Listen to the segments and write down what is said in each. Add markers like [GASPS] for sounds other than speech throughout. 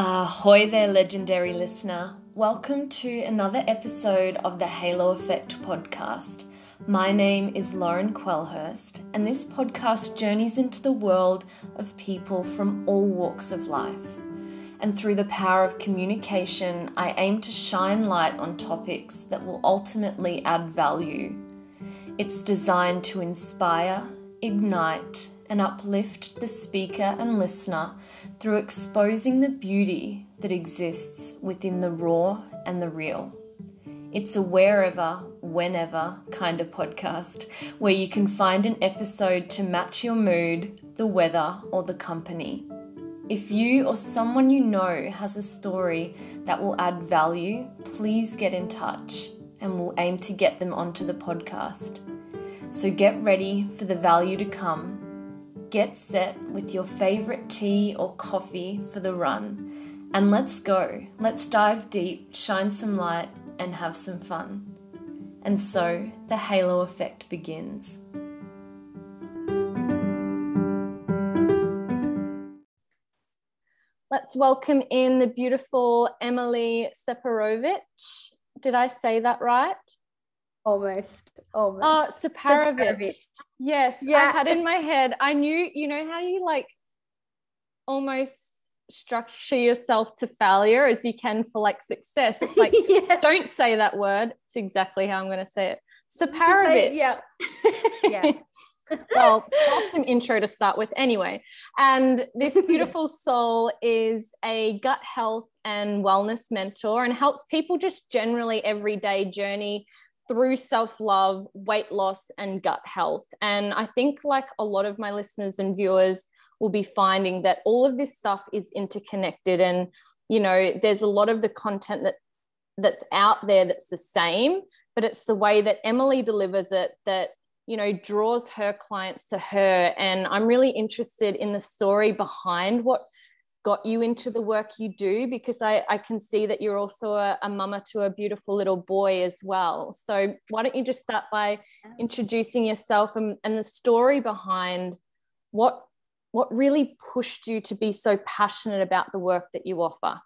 Ahoy there, legendary listener. Welcome to another episode of the Halo Effect podcast. My name is Lauren Quellhurst, and this podcast journeys into the world of people from all walks of life. And through the power of communication, I aim to shine light on topics that will ultimately add value. It's designed to inspire, ignite, and uplift the speaker and listener through exposing the beauty that exists within the raw and the real. It's a wherever, whenever kind of podcast where you can find an episode to match your mood, the weather, or the company. If you or someone you know has a story that will add value, please get in touch and we'll aim to get them onto the podcast. So get ready for the value to come Get set with your favorite tea or coffee for the run. And let's go. Let's dive deep, shine some light, and have some fun. And so the halo effect begins. Let's welcome in the beautiful Emily Separovic. Did I say that right? Almost. Almost. Uh, Separovic. Yes, yeah. I had in my head. I knew, you know, how you like almost structure yourself to failure as you can for like success. It's like, [LAUGHS] yeah. don't say that word. It's exactly how I'm going to say it. Separovic. Yeah. yeah. [LAUGHS] well, awesome intro to start with anyway. And this [LAUGHS] beautiful soul is a gut health and wellness mentor and helps people just generally everyday journey through self love, weight loss, and gut health. And I think, like a lot of my listeners and viewers, will be finding that all of this stuff is interconnected. And, you know, there's a lot of the content that that's out there that's the same, but it's the way that Emily delivers it that you know draws her clients to her and i'm really interested in the story behind what got you into the work you do because I, I can see that you're also a, a mama to a beautiful little boy as well. So why don't you just start by introducing yourself and, and the story behind what what really pushed you to be so passionate about the work that you offer?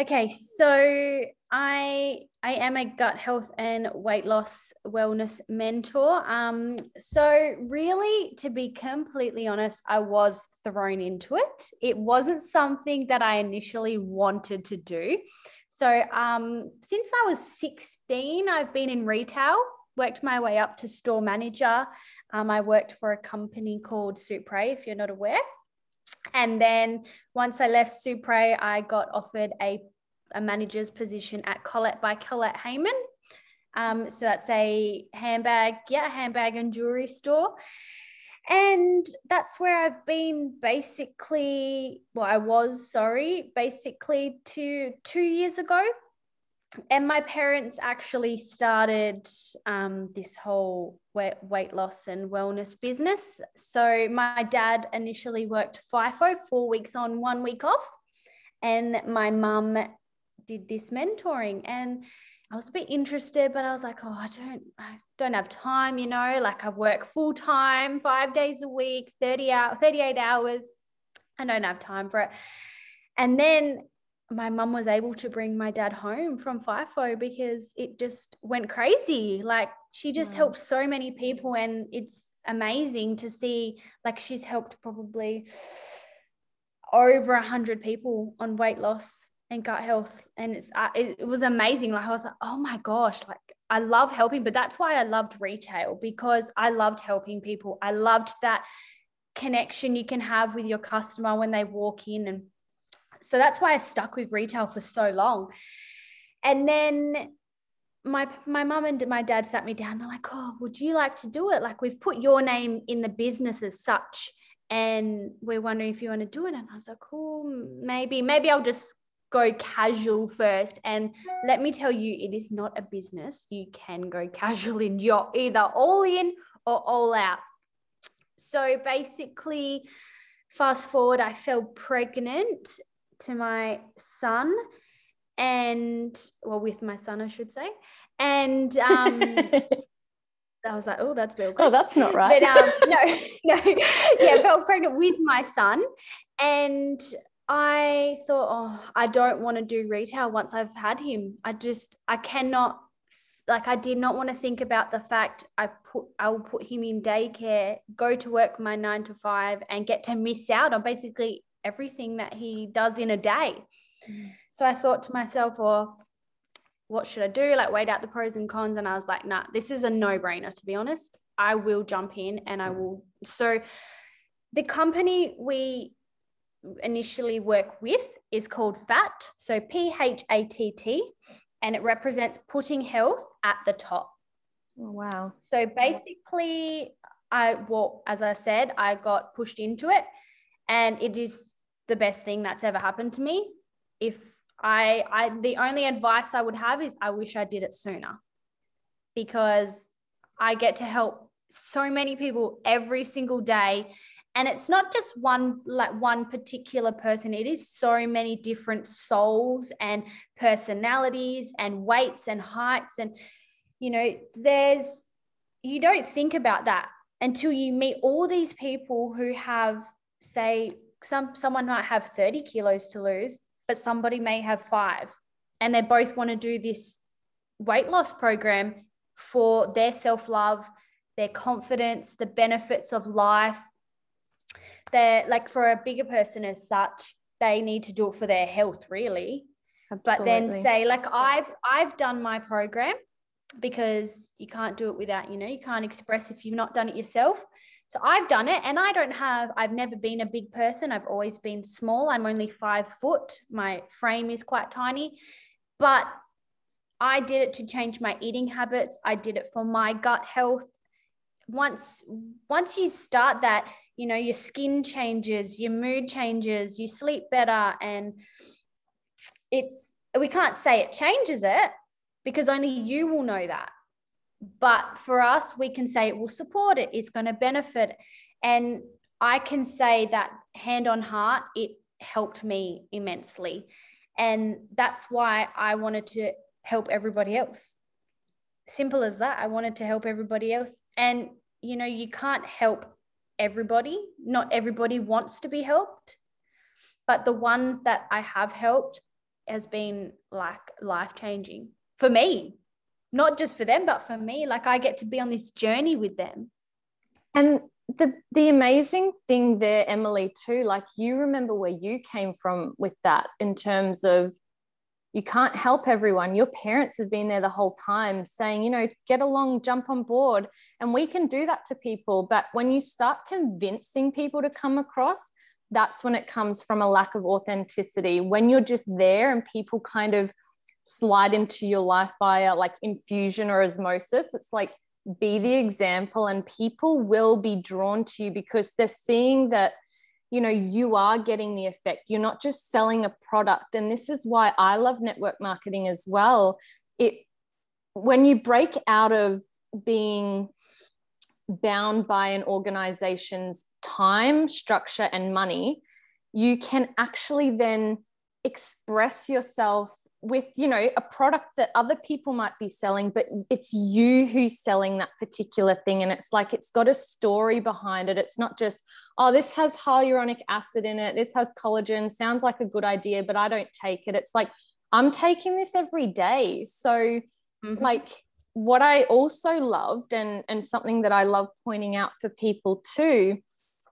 Okay, so I I am a gut health and weight loss wellness mentor. Um, so really, to be completely honest, I was thrown into it. It wasn't something that I initially wanted to do. So um, since I was 16, I've been in retail, worked my way up to store manager. Um, I worked for a company called Supre, if you're not aware. And then once I left Supre, I got offered a, a manager's position at Colette by Colette Hayman. Um, so that's a handbag, yeah, handbag and jewelry store. And that's where I've been basically, well, I was, sorry, basically two, two years ago and my parents actually started um, this whole weight loss and wellness business. So my dad initially worked FIFO, four weeks on, one week off, and my mum did this mentoring. And I was a bit interested, but I was like, oh, I don't, I don't have time, you know, like I work full time, five days a week, 30 hours, 38 hours. I don't have time for it. And then my mum was able to bring my dad home from FIFO because it just went crazy. Like she just wow. helped so many people, and it's amazing to see. Like she's helped probably over a hundred people on weight loss and gut health, and it's uh, it, was amazing. Like I was like, oh my gosh, like I love helping, but that's why I loved retail because I loved helping people. I loved that connection you can have with your customer when they walk in and so that's why I stuck with retail for so long. And then my my mum and my dad sat me down. They're like, "Oh, would you like to do it? Like we've put your name in the business as such, and we're wondering if you want to do it." And I was like, "Cool, maybe. Maybe I'll just go casual first. And let me tell you, it is not a business. You can go casual in. You're either all in or all out. So basically, fast forward, I fell pregnant to my son and well with my son i should say and um [LAUGHS] I was like, oh, that's Bill. Oh, that's not right. But um, no, [LAUGHS] no, yeah, fell pregnant with my son, and I thought, oh, I don't want to do retail once I've had him. I just, I cannot, like, I did not want to think about the fact I put, I will put him in daycare, go to work my nine to five, and get to miss out on basically everything that he does in a day. Mm. So I thought to myself, oh, what should I do? Like, weighed out the pros and cons. And I was like, nah, this is a no brainer, to be honest. I will jump in and I will. So, the company we initially work with is called PHATT. So P H A T T, and it represents putting health at the top. Oh, wow. So basically, I, well, as I said, I got pushed into it, and it is the best thing that's ever happened to me. If I, I, the only advice I would have is I wish I did it sooner because I get to help so many people every single day and it's not just one like one particular person. It is so many different souls and personalities and weights and heights. And you know there's you don't think about that until you meet all these people who have say some someone might have 30 kilos to lose but somebody may have 5 and they both want to do this weight loss program for their self-love their confidence the benefits of life they're like for a bigger person as such, they need to do it for their health, really. Absolutely. But then say, like I've I've done my program because you can't do it without, you know, you can't express if you've not done it yourself. So I've done it and I don't have, I've never been a big person. I've always been small. I'm only five foot. My frame is quite tiny. But I did it to change my eating habits. I did it for my gut health. Once once you start that, you know your skin changes your mood changes you sleep better and it's we can't say it changes it because only you will know that. But for us we can say it will support it it's going to benefit. And i can say that hand on heart it helped me immensely. And that's why i wanted to help everybody else. Simple as that. I wanted to help everybody else. And you know you can't help everybody. Not everybody wants to be helped, but the ones that I have helped has been like life changing for me, not just for them, but for me. Like I get to be on this journey with them. And the the amazing thing there, Emily, too, like you remember where you came from with that in terms of you can't help everyone. Your parents have been there the whole time saying, you know, get along, jump on board. And we can do that to people. But when you start convincing people to come across, that's when it comes from a lack of authenticity. When you're just there and people kind of slide into your life via like infusion or osmosis, it's like be the example and people will be drawn to you because they're seeing that you know you are getting the effect. You're not just selling a product. And this is why i love network marketing as well. It when you break out of being bound by an organization's time structure and money you can actually then express yourself with you know a product that other people might be selling but it's you who's selling that particular thing. And it's like it's got a story behind it. It's not just oh this has hyaluronic acid in it. This has collagen. Sounds like a good idea but i don't take it. It's like i'm taking this every day. So mm-hmm. like what i also loved and and something that i love pointing out for people too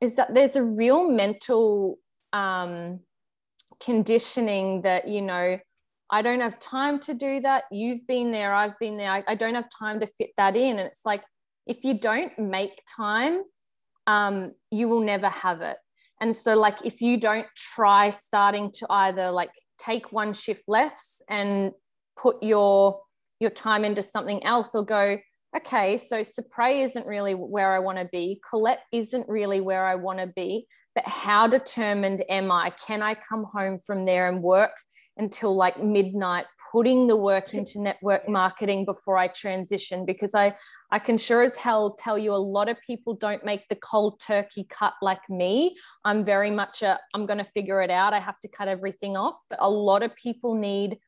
is that there's a real mental um conditioning that you know I don't have time to do that. You've been there, I've been there. I, I don't have time to fit that in. And it's like, if you don't make time, um, you will never have it. And so, like, if you don't try starting to either like take one shift less and put your your time into something else, or go, okay, so Supre isn't really where I want to be. Colette isn't really where I want to be. But how determined am I? Can I come home from there and work until like midnight putting the work into network marketing before I transition because I I can sure as hell tell you a lot of people don't make the cold turkey cut like me. I'm very much a I'm going to figure it out. I have to cut everything off, but a lot of people need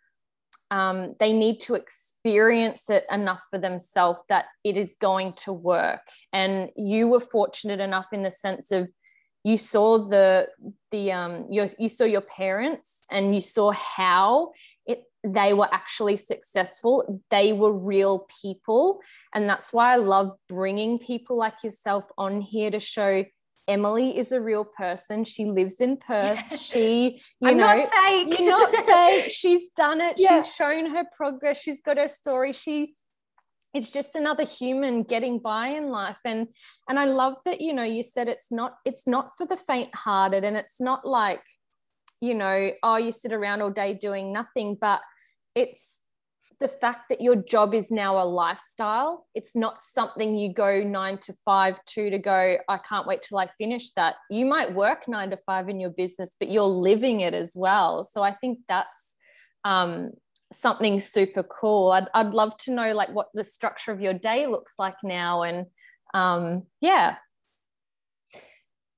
um, they need to experience it enough for themselves that it is going to work. And you were fortunate enough in the sense of you saw the the um your, you saw your parents and you saw how it they were actually successful they were real people and that's why i love bringing people like yourself on here to show Emily is a real person. She lives in Perth. She, you I'm know, not fake. you're not fake. [LAUGHS] She's done it. Yeah. She's shown her progress. She's got her story. She it's just another human getting by in life and and i love that you know you said it's not it's not for the faint hearted and it's not like you know oh you sit around all day doing nothing but it's the fact that your job is now a lifestyle it's not something you go 9 to 5 to to go i can't wait till i finish that you might work 9 to 5 in your business but you're living it as well so i think that's um, something super cool. I'd, I'd love to know like what the structure of your day looks like now. And um, yeah.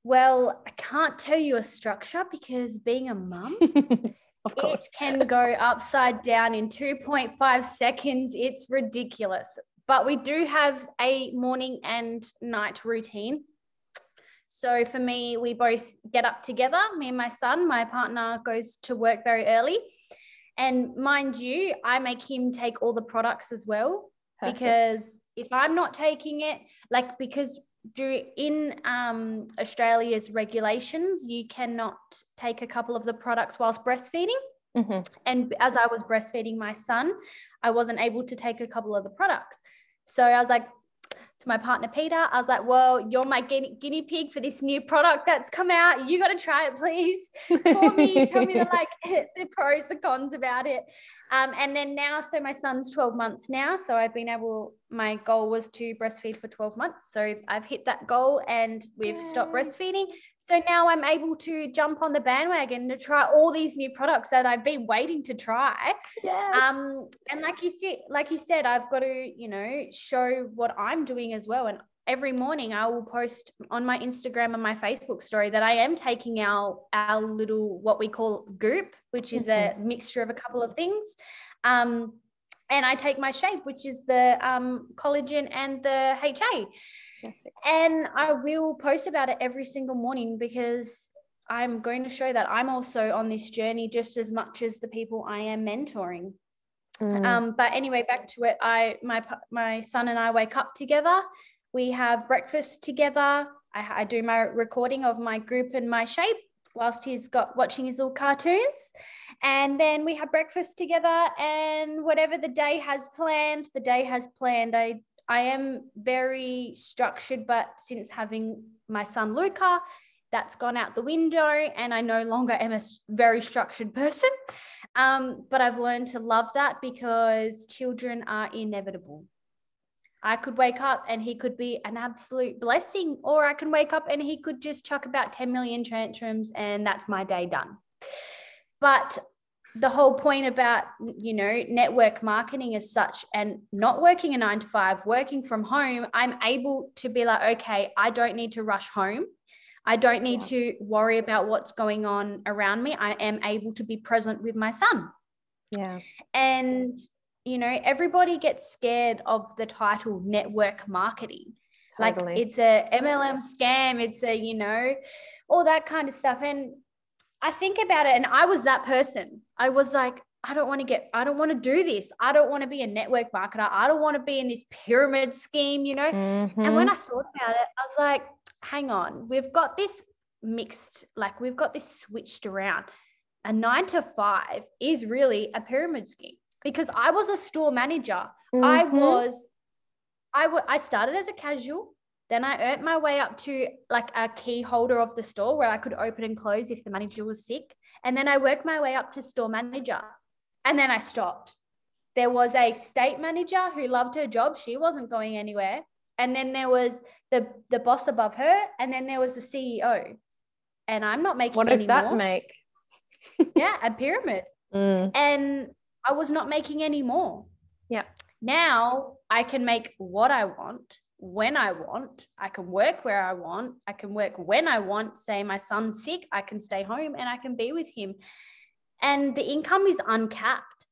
Well, I can't tell you a structure because being a mum, [LAUGHS] of course. it can go upside down in 2.5 seconds. It's ridiculous. But we do have a morning and night routine. So for me, we both get up together. Me and my son, my partner goes to work very early. And mind you, I make him take all the products as well Perfect. because if I'm not taking it, like because in um, Australia's regulations, you cannot take a couple of the products whilst breastfeeding. Mm-hmm. And as I was breastfeeding my son, I wasn't able to take a couple of the products. So I was like, to my partner Peter. I was like, "Well, you're my guinea, guinea pig for this new product that's come out. You got to try it, please, for me. Tell me the [LAUGHS] like [LAUGHS] the pros, the cons about it." Um, and then now, so my son's 12 months now. So I've been able, my goal was to breastfeed for 12 months. So I've hit that goal and we've Yay. stopped breastfeeding. So now I'm able to jump on the bandwagon to try all these new products that I've been waiting to try. Yes. Um, and like you said, like you said, I've got to, you know, show what I'm doing as well. And every morning I will post on my Instagram and my Facebook story that I am taking our our little what we call goop, which is mm-hmm. a mixture of a couple of things. Um, and I take my shape, which is the um, collagen and the HA. And I will post about it every single morning because I'm going to show that I'm also on this journey just as much as the people I am mentoring. Mm. Um, but anyway, back to it. I my my son and I wake up together. We have breakfast together. I, I do my recording of my group and my shape whilst he's got watching his little cartoons and then we have breakfast together and whatever the day has planned the day has planned i I am very structured, but since having my son Luca, that's gone out the window, and I no longer am a very structured person. Um, but I've learned to love that because children are inevitable. I could wake up and he could be an absolute blessing, or I can wake up and he could just chuck about 10 million tantrums, and that's my day done. But the whole point about you know network marketing as such and not working a 9 to 5 working from home i'm able to be like okay i don't need to rush home. I don't need yeah. to worry about what's going on around me. I am able to be present with my son. Yeah. And you know everybody gets scared of the title network marketing. Totally. like it's a mlm scam it's a you know all that kind of stuff. And I think about it and I was that person. I was like, I don't want to get, I don't want to do this. I don't want to be a network marketer. I don't want to be in this pyramid scheme, you know? Mm-hmm. And when I thought about it, I was like, hang on, we've got this mixed, like we've got this switched around. A nine to five is really a pyramid scheme because I was a store manager. Mm-hmm. I was, I, w- I started as a casual. Then I earned my way up to like a key holder of the store where I could open and close if the manager was sick. And then I worked my way up to store manager. And then I stopped. There was a state manager who loved her job. She wasn't going anywhere. And then there was the, the boss above her. And then there was the CEO. And I'm not making What does that more. make? [LAUGHS] yeah, a pyramid. Mm. And I was not making any more. Yeah. Now I can make what I want when I want. I can work where I want. I can work when I want. Say my son's sick, I can stay home and I can be with him. And the income is uncapped.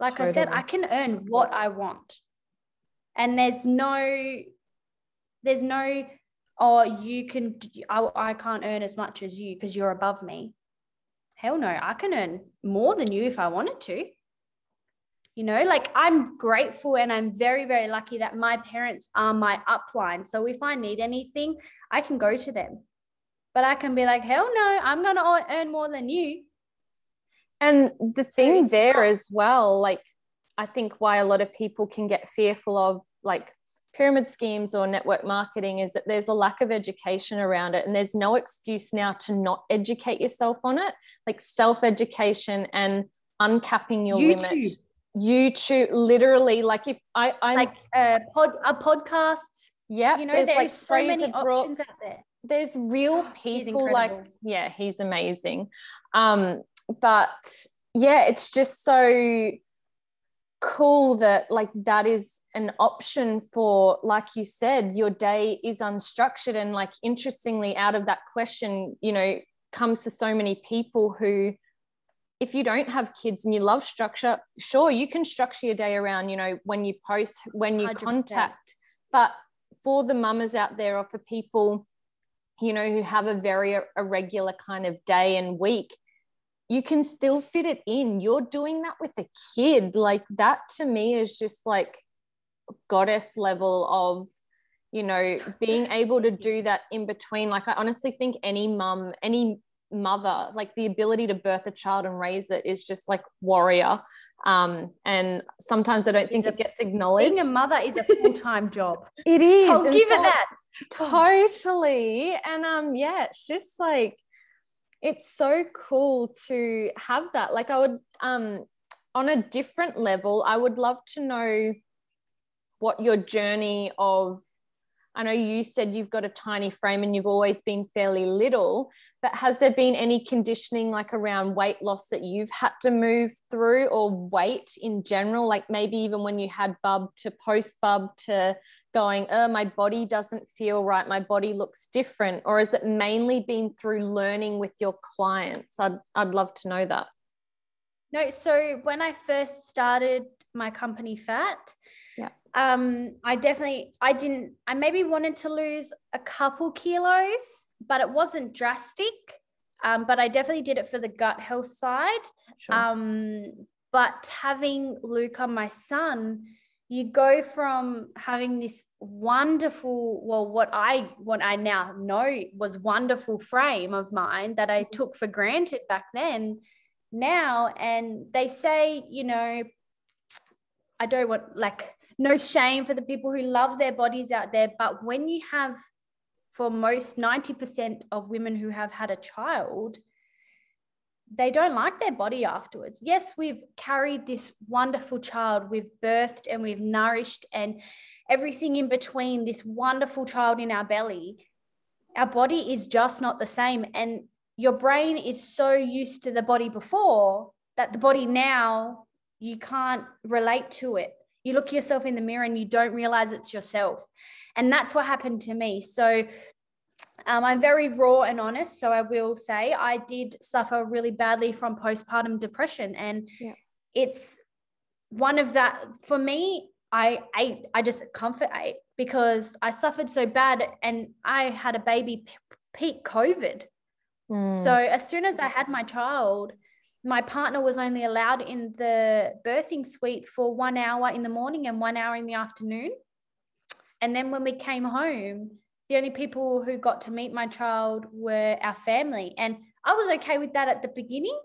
Like totally. I said, I can earn what I want. And there's no, there's no, oh, you can, I, I can't earn as much as you because you're above me. Hell no, I can earn more than you if I wanted to. You know, like I'm grateful and I'm very, very lucky that my parents are my upline. So if I need anything, I can go to them. But I can be like, hell no, I'm going to earn more than you. And the thing so there not- as well, like, I think why a lot of people can get fearful of like pyramid schemes or network marketing is that there's a lack of education around it and there's no excuse now to not educate yourself on it like self education and uncapping your YouTube. limit youtube literally like if i I'm like uh pod a podcast. yeah you know there's, there's like so many options out there. There's real [GASPS] people like yeah he's amazing. Um but yeah it's just so cool that like that is an option for like you said your day is unstructured and like interestingly out of that question you know comes to so many people who if you don't have kids and you love structure sure you can structure your day around you know when you post when you 100%. contact but for the mamas out there or for people you know who have a very irregular kind of day and week you can still fit it in. You're doing that with a kid. Like that to me is just like goddess level of, you know, being able to do that in between. Like I honestly think any mum, any mother, like the ability to birth a child and raise it is just like warrior. Um, and sometimes I don't think it gets acknowledged. Being a mother is a full-time job. [LAUGHS] It is. I'll and give so it that. Totally. And um, yeah, it's just like it's so cool to have that like i would um on a different level i would love to know what your journey of I know you said you've got a tiny frame and you've always been fairly little, but has there been any conditioning like around weight loss that you've had to move through or weight in general? Like maybe even when you had bub to post bub to going, oh, my body doesn't feel right, my body looks different? Or has it mainly been through learning with your clients? I'd, I'd love to know that. No, so when I first started my company PHATT, um, I definitely, I didn't, I maybe wanted to lose a couple kilos, but it wasn't drastic. Um, but I definitely did it for the gut health side. Sure. Um, but having Luca, my son, you go from having this wonderful, well, what I what I now know was wonderful frame of mine that I mm-hmm. took for granted back then, now, and they say, you know, I don't want like no shame for the people who love their bodies out there. But when you have, for most 90% of women who have had a child, they don't like their body afterwards. Yes, we've carried this wonderful child, we've birthed and we've nourished and everything in between this wonderful child in our belly. Our body is just not the same. And your brain is so used to the body before that the body now, you can't relate to it you look yourself in the mirror and you don't realize it's yourself. And that's what happened to me. So um, I'm very raw and honest. So I will say I did suffer really badly from postpartum depression. And yeah. it's one of that for me. I ate, I just comfort ate because I suffered so bad and I had a baby peak COVID. Mm. So as soon as I had my child, my partner was only allowed in the birthing suite for one hour in the morning and one hour in the afternoon. And then when we came home, the only people who got to meet my child were our family. And I was okay with that at the beginning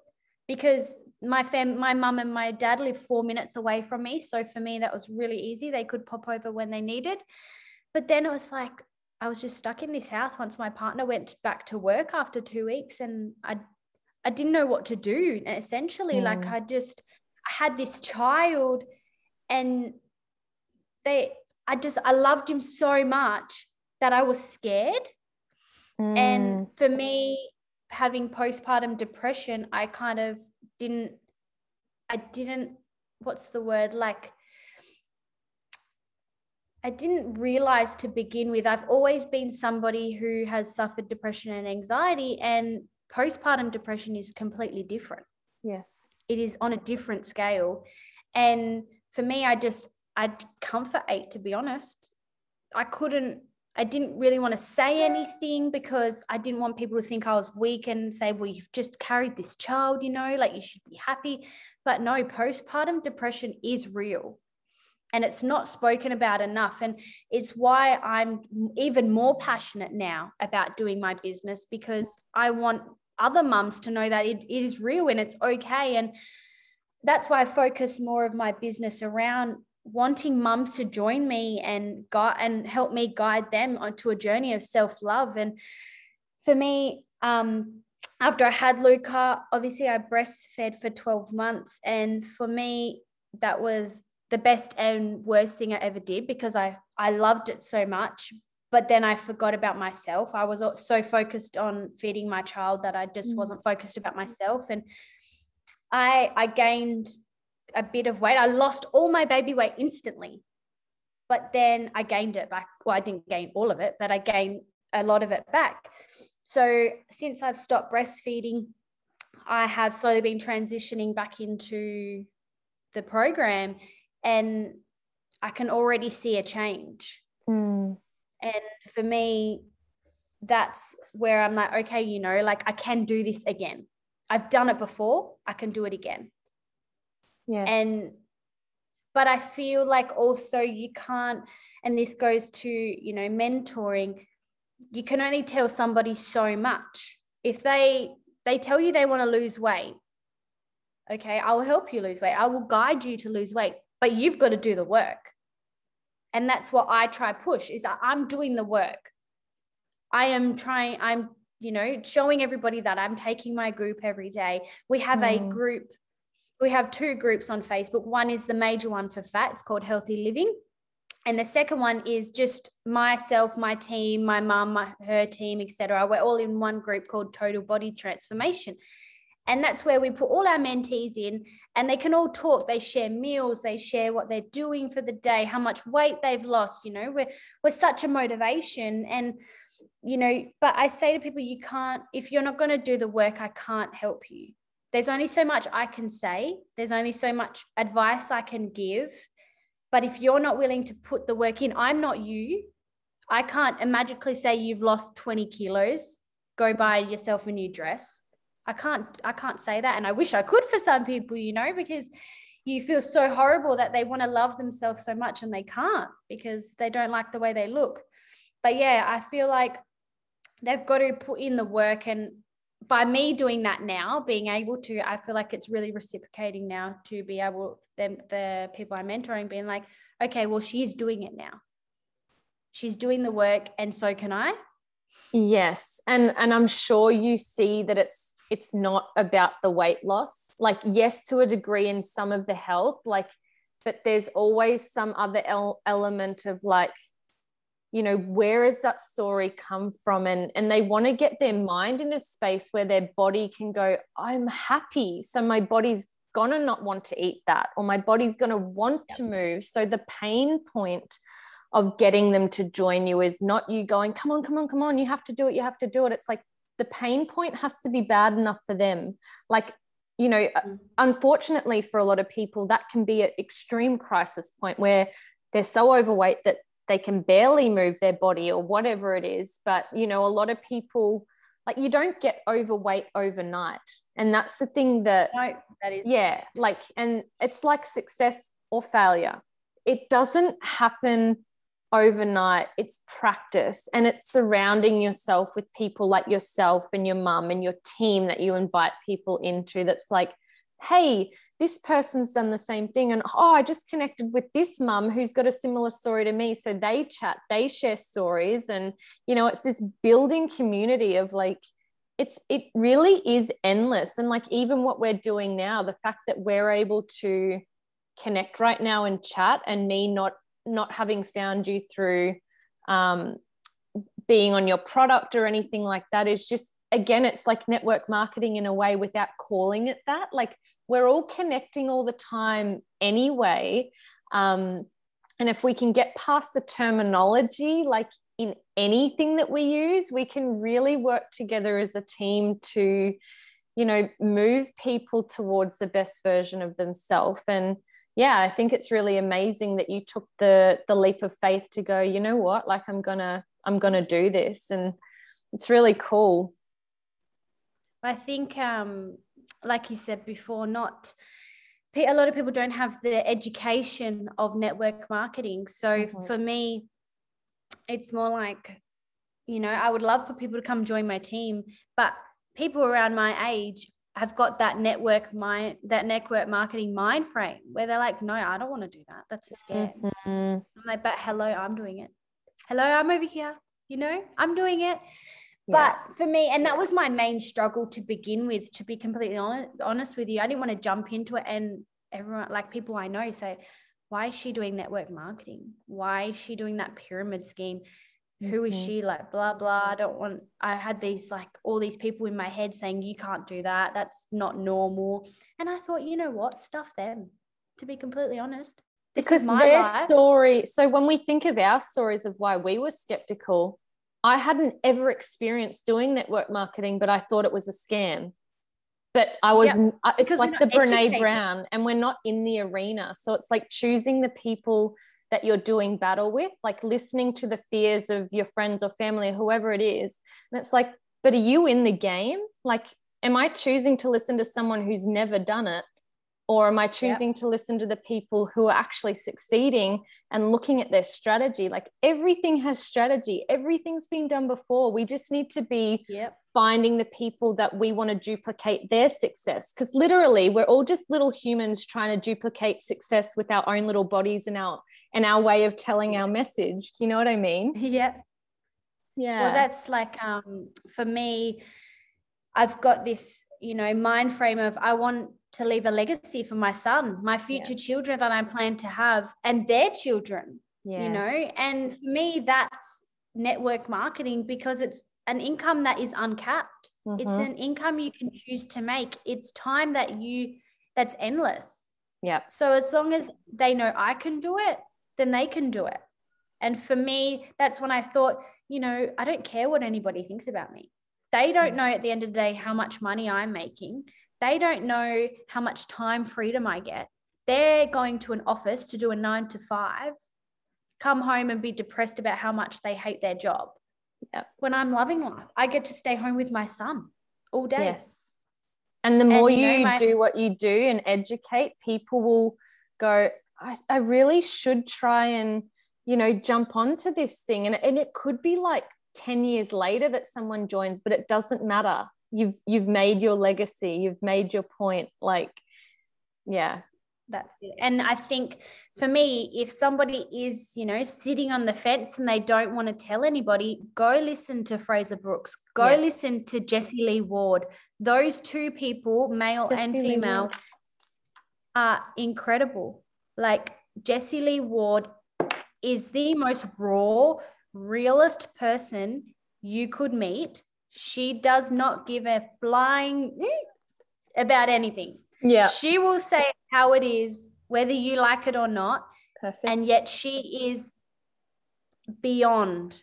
because my fam my mum and my dad live four minutes away from me. So for me, that was really easy. They could pop over when they needed. But then it was like I was just stuck in this house once my partner went back to work after two weeks and I I didn't know what to do. Essentially, mm. like I just I had this child and they I just I loved him so much that I was scared. Mm. And for me, having postpartum depression, I kind of didn't I didn't what's the word like I didn't realize to begin with. I've always been somebody who has suffered depression and anxiety, and postpartum depression is completely different. Yes. It is on a different scale. And for me, I just, I'd comfort ate, to be honest. I couldn't, I didn't really want to say anything because I didn't want people to think I was weak and say, well, you've just carried this child, you know, like you should be happy. But no, postpartum depression is real and it's not spoken about enough. And it's why I'm even more passionate now about doing my business because I want other mums to know that it, it is real and it's okay. And that's why I focus more of my business around wanting mums to join me and guide and help me guide them onto a journey of self-love and for me um, after i had luca obviously i breastfed for 12 months and for me that was the best and worst thing i ever did because i i loved it so much but then i forgot about myself i was so focused on feeding my child that i just mm. wasn't focused about myself and i i gained a bit of weight. I lost all my baby weight instantly, but then I gained it back. Well, I didn't gain all of it, but I gained a lot of it back. So since I've stopped breastfeeding, I have slowly been transitioning back into the program and I can already see a change. Mm. And for me, that's where I'm like, okay, you know, like I can do this again. I've done it before, I can do it again. Yes. And but I feel like also you can't, and this goes to, you know, mentoring, you can only tell somebody so much. If they they tell you they want to lose weight, okay, I will help you lose weight. I will guide you to lose weight, but you've got to do the work. And that's what I try push is I'm doing the work. I am trying, I'm, you know, showing everybody that I'm taking my group every day. We have mm. a group we have two groups on Facebook. One is the major one for PHATT, it's called Healthy Living. And the second one is just myself, my team, my mum, my, her team, etc. We're all in one group called Total Body Transformation. And that's where we put all our mentees in and they can all talk. They share meals, they share what they're doing for the day, how much weight they've lost. You know, we're, we're such a motivation. And, you know, but I say to people, you can't, if you're not going to do the work, I can't help you there's only so much I can say, there's only so much advice I can give. But if you're not willing to put the work in, I'm not you. I can't magically say you've lost 20 kilos, go buy yourself a new dress. I can't I can't say that and I wish I could for some people, you know, because you feel so horrible that they want to love themselves so much and they can't because they don't like the way they look. But yeah, I feel like they've got to put in the work and by me doing that now, being able to, I feel like it's really reciprocating now to be able them the people I'm mentoring being like, okay, well, she's doing it now. She's doing the work, and so can I. Yes, and and I'm sure you see that it's it's not about the weight loss. Like yes, to a degree in some of the health, like, but there's always some other el- element of like you know where has that story come from and and they want to get their mind in a space where their body can go i'm happy so my body's gonna not want to eat that or my body's gonna want yep. to move so the pain point of getting them to join you is not you going come on come on come on you have to do it you have to do it it's like the pain point has to be bad enough for them. Like you know mm-hmm. unfortunately for a lot of people that can be an extreme crisis point where they're so overweight that they can barely move their body or whatever it is. But you know a lot of people like you don't get overweight overnight. And that's the thing that, no, that is yeah like and it's like success or failure. It doesn't happen overnight it's practice and it's surrounding yourself with people like yourself and your mum and your team that you invite people into that's like hey, this person's done the same thing. And oh, I just connected with this mum who's got a similar story to me. So they chat, they share stories. And, you know, it's this building community of like, it's it really is endless and like even what we're doing now the fact that we're able to connect right now and chat and me not not having found you through um, being on your product or anything like that is just again, it's like network marketing in a way without calling it that. Like we're all connecting all the time anyway. Um, and if we can get past the terminology, like in anything that we use, we can really work together as a team to, you know, move people towards the best version of themselves. And yeah, I think it's really amazing that you took the the leap of faith to go, you know what, like I'm gonna I'm to do this. And it's really cool. I think, um, like you said before, not a lot of people don't have the education of network marketing. So mm-hmm. for me, it's more like, you know, I would love for people to come join my team, but people around my age have got that network mind, that network marketing mind frame where they're like, no, I don't want to do that. That's a scam. Mm-hmm. I'm like, but hello, I'm doing it. Hello, I'm over here. You know, I'm doing it. But yeah. for me, and that was my main struggle to begin with, to be completely honest, honest with you. I didn't want to jump into it and everyone, like people I know, say, why is she doing network marketing? Why is she doing that pyramid scheme? Who is mm-hmm. she? Like, blah, blah. I don't want, I had these, like, all these people in my head saying, you can't do that. That's not normal. And I thought, you know what? Stuff them, to be completely honest. This because their life. story. So when we think of our stories of why we were skeptical, I hadn't ever experienced doing network marketing, but I thought it was a scam. But I was, yep. It's because like the Brene. Brown, and we're not in the arena. So it's like choosing the people that you're doing battle with, like listening to the fears of your friends or family or whoever it is. And it's like, but are you in the game? Like, am I choosing to listen to someone who's never done it? Or am I choosing to listen to the people who are actually succeeding and looking at their strategy? Like everything has strategy, everything's been done before. We just need to be yep. finding the people that we want to duplicate their success. Because literally, we're all just little humans trying to duplicate success with our own little bodies and our and our way of telling our message. Do you know what I mean? [LAUGHS] yeah Yeah. Well, that's like um, for me, I've got this, you know, mind frame of I want to leave a legacy for my son, my future yeah. children that I plan to have, and their children. Yeah. You know, and for me, that's network marketing because it's an income that is uncapped. Mm-hmm. It's an income you can choose to make. It's time that you that's endless. Yeah. So as long as they know I can do it, then they can do it. And for me, that's when I thought, you know, I don't care what anybody thinks about me. They don't mm. know at the end of the day how much money I'm making. They don't know how much time freedom I get. They're going to an office to do a nine to five, come home and be depressed about how much they hate their job. Yep. When I'm loving life, I get to stay home with my son all day. Yes. And the more and, you, you know, my- do what you do and educate, people will go, I, I really should try and, you know, jump onto this thing. And, and it could be like 10 years later that someone joins, but it doesn't matter you've you've made your legacy you've made your point like yeah that's it. And i think for me if somebody is you know sitting on the fence and they don't want to tell anybody go listen to Frazer Brookes go yes. listen to Jessie Lee Ward. Those two people male and female are incredible. Like Jessie Lee Ward is the most raw realist person you could meet she does not give a flying mm about anything. Yeah. She will say how it is, whether you like it or not. Perfect. And yet she is beyond.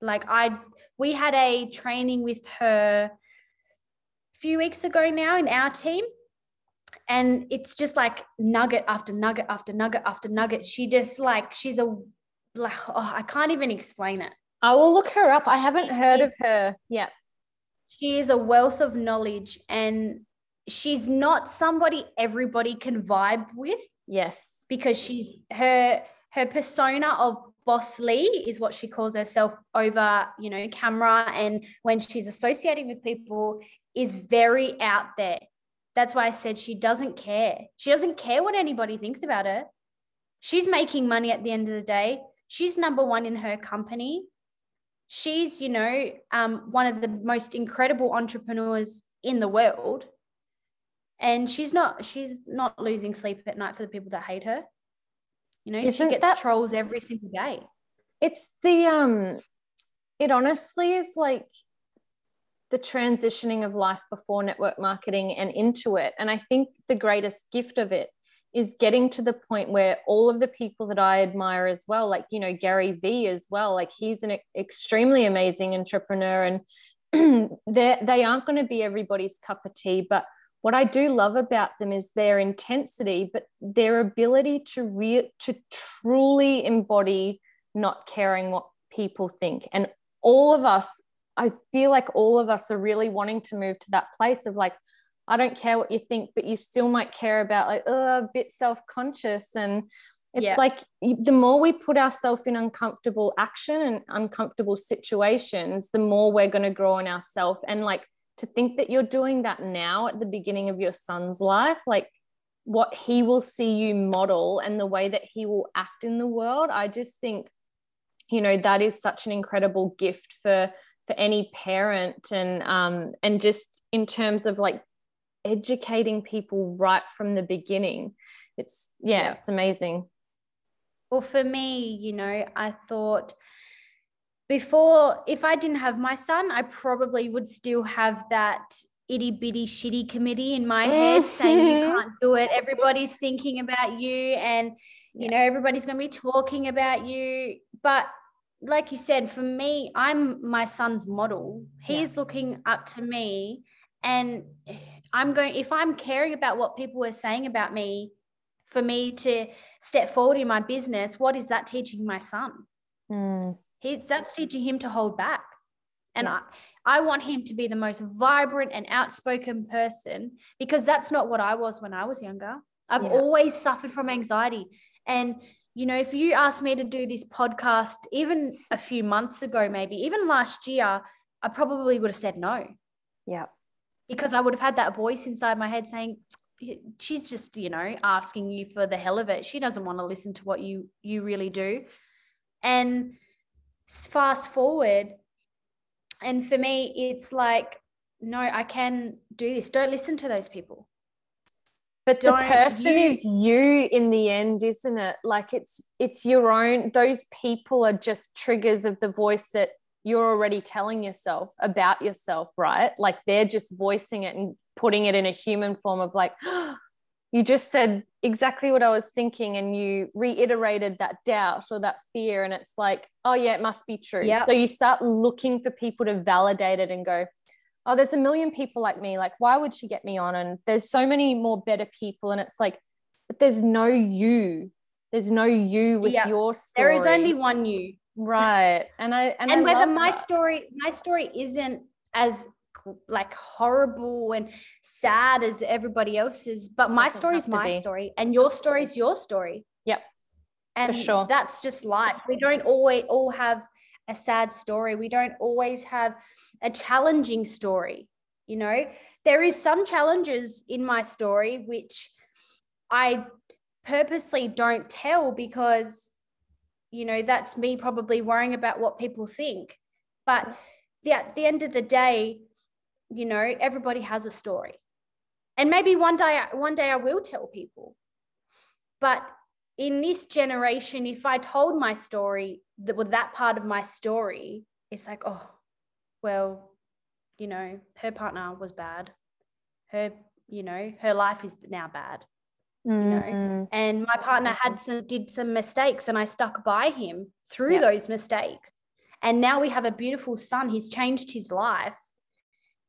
Like I we had a training with her a few weeks ago now in our team. And it's just like nugget after nugget after nugget after nugget. She just like she's a like oh, I can't even explain it. I will look her up. I haven't heard of her. Yeah. She is a wealth of knowledge and she's not somebody everybody can vibe with. Yes. Because she's her her persona of boss Lee is what she calls herself over, you know, camera and when she's associating with people is very out there. That's why I said she doesn't care. She doesn't care what anybody thinks about her. She's making money at the end of the day. She's number one in her company she's you know um, one of the most incredible entrepreneurs in the world. And she's not she's not losing sleep at night for the people that hate her. You know Isn't she gets that, trolls every single day. It's the um it honestly is like the transitioning of life before network marketing and into it. And i think the greatest gift of it is getting to the point where all of the people that I admire as well, like, you know, Gary Vee as well, like he's an extremely amazing entrepreneur and [CLEARS THROAT] they aren't going to be everybody's cup of tea. But what I do love about them is their intensity, but their ability to re- to truly embody not caring what people think and all of us i feel like all of us are really wanting to move to that place of like i don't care what you think but you still might care about like oh, a bit self-conscious. And it's yeah. like the more we put ourselves in uncomfortable action and uncomfortable situations the more we're going to grow in ourselves and like to think that you're doing that now at the beginning of your son's life like what he will see you model and the way that he will act in the world i just think you know that is such an incredible gift for for any parent. And um and just in terms of like educating people right from the beginning it's yeah, yeah. it's amazing well for me you know i thought before if i didn't have my son i probably would still have that itty bitty shitty committee in my head saying you mm-hmm. can't do it. Everybody's thinking about you and you know everybody's going to be talking about you. But like you said, for me, I'm my son's model. He's yeah. looking up to me and I'm going if I'm caring about what people are saying about me for me to step forward in my business, what is that teaching my son? Mm. He, that's teaching him to hold back. And yeah. I, I want him to be the most vibrant and outspoken person because that's not what I was when I was younger. I've yeah. always suffered from anxiety. And, you know, if you asked me to do this podcast even a few months ago, maybe even last year, I probably would have said no. Yeah. Because I would have had that voice inside my head saying, she's just, you know, asking you for the hell of it. She doesn't want to listen to what you you really do. And fast forward, and for me it's like no i can do this don't listen to those people but don't, the person you, is you in the end isn't it like it's it's your own those people are just triggers of the voice that you're already telling yourself about yourself right like they're just voicing it and putting it in a human form of like [GASPS] you just said exactly what I was thinking and you reiterated that doubt or that fear. And it's like, oh, yeah, it must be true. Yep. So you start looking for people to validate it and go, oh, there's a million people like me. Like, why would she get me on? And there's so many more better people. And it's like, but there's no you. There's no you with yep. your story. There is only one you. Right. And I and, and I whether my that. story, my story isn't as like horrible and sad as everybody else's but my story is my story and your story is your story. Yep. And For sure. that's just life. We don't always all have a sad story. We don't always have a challenging story you know? There is some challenges in my story which i purposely don't tell because you know that's me probably worrying about what people think. But the, at the end of the day you know everybody has a story. And maybe one day one day i will tell people. But in this generation if i told my story that with that part of my story it's like oh well you know her partner was bad. Her you know her life is now bad mm-hmm. you know mm-hmm. and my partner had some did some mistakes and i stuck by him through yep. those mistakes and now we have a beautiful son he's changed his life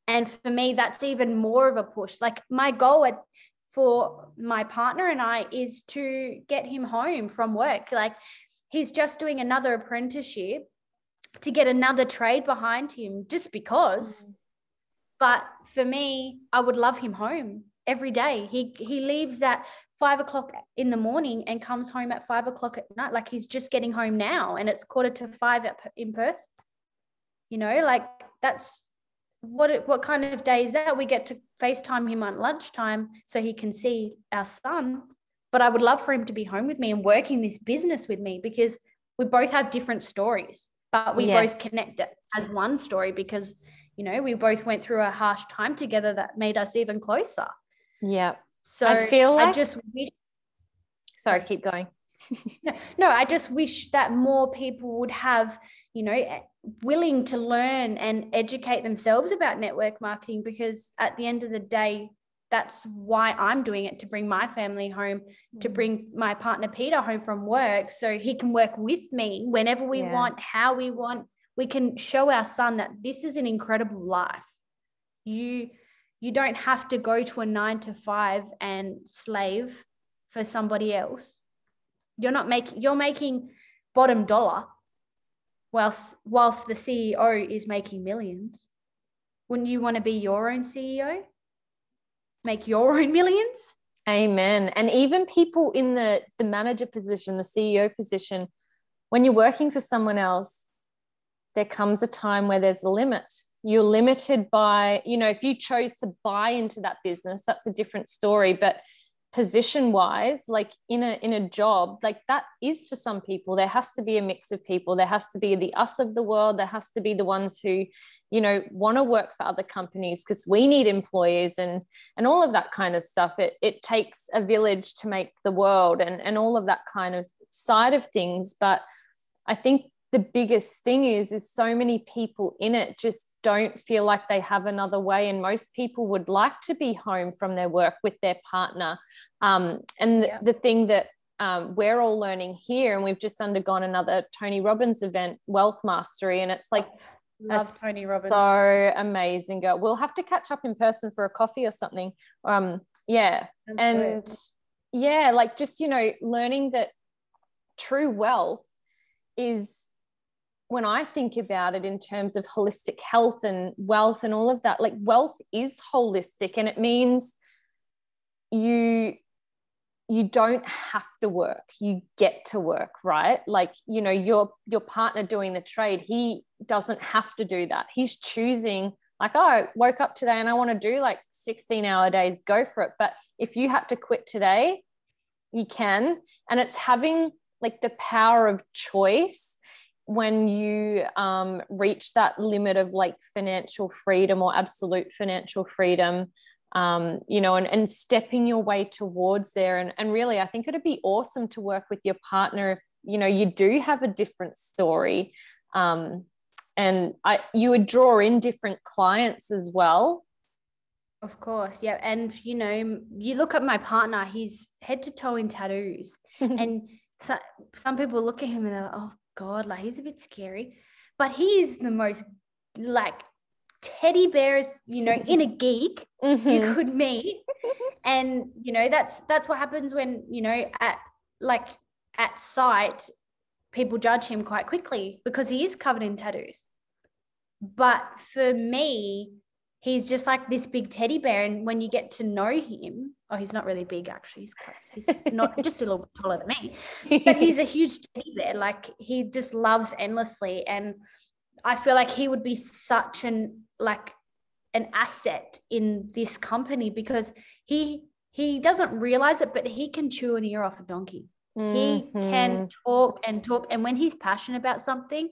and for me, that's even more of a push. Like my goal at, for my partner and I is to get him home from work. Like he's just doing another apprenticeship to get another trade behind him just because. Mm-hmm. But for me, I would love him home every day. He he leaves at five o'clock in the morning and comes home at five o'clock at night. Like he's just getting home now, and it's quarter to five at, in Perth. You know, like that's what what kind of day is that? We get to FaceTime him at lunchtime so he can see our son. But I would love for him to be home with me and working this business with me because we both have different stories, but we yes. both connect it as one story because you know we both went through a harsh time together that made us even closer. Yeah. So I feel like I just wish. Sorry, keep going. [LAUGHS] no, I just wish that more people would have, you know, willing to learn and educate themselves about network marketing because at the end of the day that's why I'm doing it to bring my family home, to mm. bring my partner Peter home from work so he can work with me whenever we yeah. want, how we want. We can show our son that this is an incredible life. You you don't have to go to a 9 to 5 and slave for somebody else. You're not making you're making bottom dollar whilst whilst the ceo is making millions. Wouldn't you want to be your own ceo make your [LAUGHS] own millions? Amen. And even people in the the manager position the ceo position when you're working for someone else there comes a time where there's a limit you're limited by you know if you chose to buy into that business that's a different story. But position wise like in a in a job like that is for some people. There has to be a mix of people. There has to be the us of the world. There has to be the ones who you know want to work for other companies because we need employees and and all of that kind of stuff. It it takes a village to make the world and and all of that kind of side of things. But i think the biggest thing is is so many people in it just don't feel like they have another way and most people would like to be home from their work with their partner um, and yeah. the, the, thing that um, we're all learning here and we've just undergone another tony robbins event wealth mastery and it's like Love Tony Robbins. So amazing girl. We'll have to catch up in person for a coffee or something. Um, yeah. And yeah, like just, you know, learning that true wealth is when I think about it in terms of holistic health and wealth and all of that, like wealth is holistic and it means you you don't have to work. You get to work right? Like you know your your partner doing the trade he doesn't have to do that. He's choosing like oh I woke up today and i want to do like 16 hour days go for it. But if you had to quit today you can. And it's having like the power of choice when you um, reach that limit of like financial freedom or absolute financial freedom um, you know and, and stepping your way towards there. And, and really i think it'd be awesome to work with your partner if you know you do have a different story. Um, and I, you would draw in different clients as well. Of course yeah. And you know you look at my partner he's head to toe in tattoos. [LAUGHS] And so, some people look at him and they're like oh God, like he's a bit scary, but he's the most like teddy bears, you know, in a [LAUGHS] geek mm-hmm. you could meet. [LAUGHS] and you know, that's that's what happens when, you know, at like at sight, people judge him quite quickly because he is covered in tattoos. But for me, he's just like this big teddy bear. And when you get to know him, oh, he's not really big actually. He's, he's not just a little bit taller than me, but [LAUGHS] he's a huge teddy bear. Like he just loves endlessly. And I feel like he would be such an like an asset in this company because he he doesn't realize it, but he can chew an ear off a donkey. Mm-hmm. He can mm-hmm. talk and talk. And when he's passionate about something,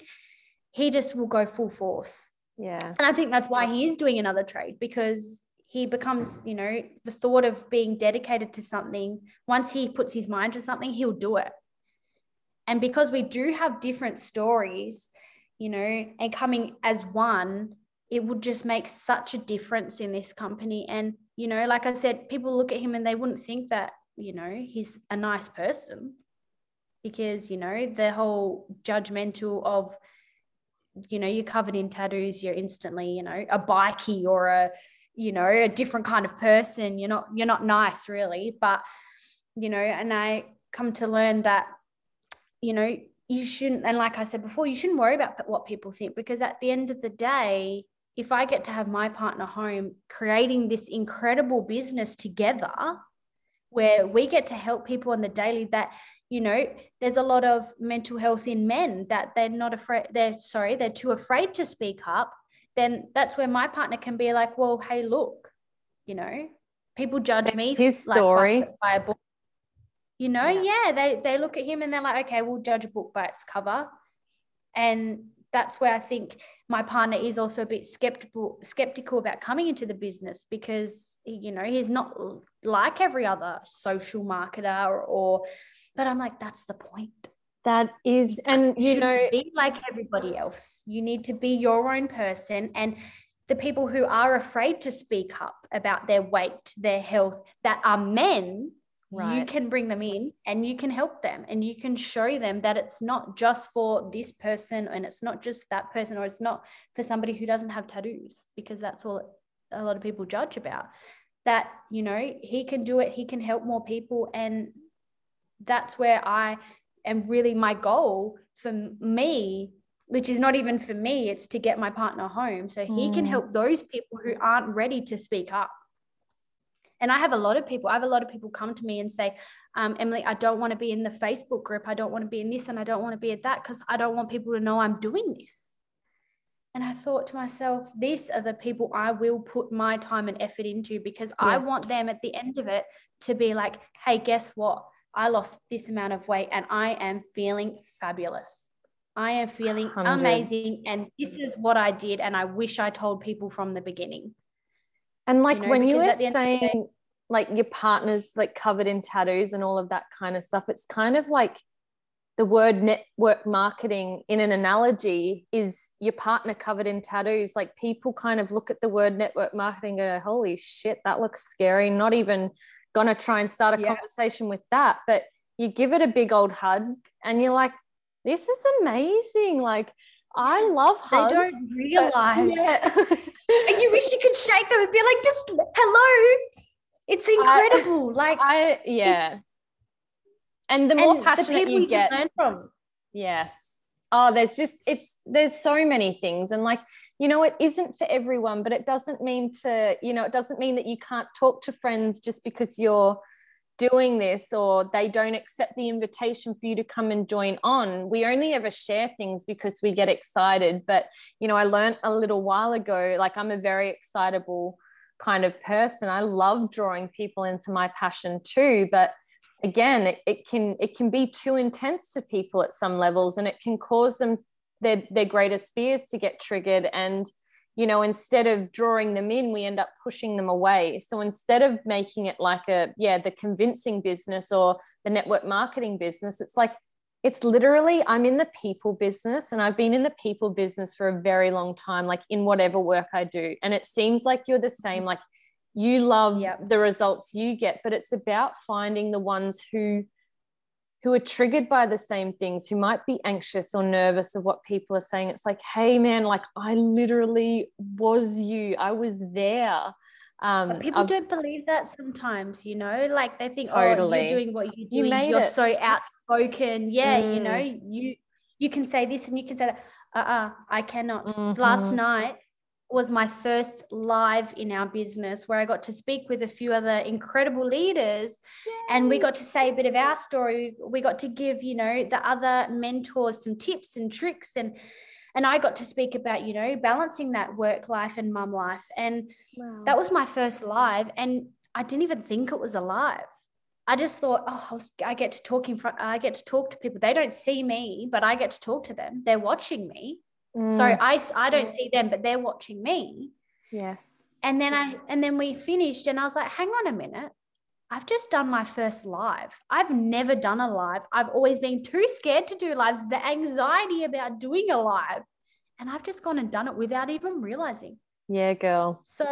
he just will go full force. Yeah. And I think that's why he is doing another trade because he becomes, you know, the thought of being dedicated to something, once he puts his mind to something, he'll do it. And because we do have different stories, you know, and coming as one, it would just make such a difference in this company. And, you know, like I said, people look at him and they wouldn't think that, you know, he's a nice person because, you know, the whole judgmental of, you know, you're covered in tattoos, you're instantly, you know, a bikie or a, you know, a different kind of person. You're not, you're not nice really. But, you know, and I come to learn that, you know, you shouldn't, and like I said before, you shouldn't worry about what people think because at the end of the day, if I get to have my partner home creating this incredible business together where we get to help people on the daily that you know there's a lot of mental health in men that they're not afraid they're sorry they're too afraid to speak up then that's where my partner can be like well hey look you know people judge me his story like, by, a book you know yeah. yeah they they look at him and they're like okay we'll judge a book by its cover. And that's where I think my partner is also a bit skeptical skeptical about coming into the business because you know he's not like every other social marketer or, or but I'm like, that's the point. That is, and you, you know, be like everybody else. You need to be your own person. And the people who are afraid to speak up about their weight, their health, that are men, right. you can bring them in and you can help them and you can show them that it's not just for this person and it's not just that person or it's not for somebody who doesn't have tattoos because that's all a lot of people judge about that you know he can do it he can help more people and that's where I am really my goal for me which is not even for me, it's to get my partner home. So he mm. can help those people who aren't ready to speak up. And I have a lot of people, I have a lot of people come to me and say, um, Emily, I don't want to be in the Facebook group. I don't want to be in this and I don't want to be at that because I don't want people to know I'm doing this. And I thought to myself, these are the people I will put my time and effort into because yes. I want them at the end of it to be like, hey, guess what? I lost this amount of weight and I am feeling fabulous. I am feeling 100. amazing. And this is what I did. And I wish I told people from the beginning. And like you know, when you were saying, day, like your partner's like covered in tattoos and all of that kind of stuff, it's kind of like the word network marketing in an analogy is your partner covered in tattoos. Like people kind of look at the word network marketing and go, holy shit, that looks scary. Not even to try and start a yeah. conversation with that. But you give it a big old hug and you're like, this is amazing. Like, I [LAUGHS] love hugs. They don't realize. Yeah. [LAUGHS] and you wish you could shake them and be like, just hello. It's incredible. I, like, I, yeah and the more and passionate the you get learn from yes oh there's just it's there's so many things and like you know it isn't for everyone but it doesn't mean to you know it doesn't mean that you can't talk to friends just because you're doing this or they don't accept the invitation for you to come and join on. We only ever share things because we get excited but you know i learned a little while ago like i'm a very excitable kind of person. I love drawing people into my passion too but again it, it can it can be too intense to people at some levels and it can cause them their their greatest fears to get triggered and you know instead of drawing them in we end up pushing them away so instead of making it like a yeah the convincing business or the network marketing business it's like it's literally i'm in the people business and i've been in the people business for a very long time like in whatever work i do and it seems like you're the same like you love yep. the results you get but it's about finding the ones who who are triggered by the same things who might be anxious or nervous of what people are saying it's like hey man like i literally was you i was there um but people I've, don't believe that sometimes you know like they think totally. oh you're doing what you do you made you're it. so outspoken yeah mm. you know you you can say this and you can say that uh-uh i cannot mm-hmm. last night was my first live in our business where I got to speak with a few other incredible leaders Yay. and we got to say a bit of our story. We got to give, you know, the other mentors some tips and tricks and and I got to speak about, you know, balancing that work life and mum life. And wow. that was my first live and I didn't even think it was a live. I just thought, oh, I, was, I get to talk in front, I get to talk to people. They don't see me, but I get to talk to them. They're watching me. Mm. So I I don't see them, but they're watching me. Yes. And then I and then we finished, and I was like, hang on a minute. I've just done my first live. I've never done a live. I've always been too scared to do lives, the anxiety about doing a live. And I've just gone and done it without even realizing. Yeah, girl. So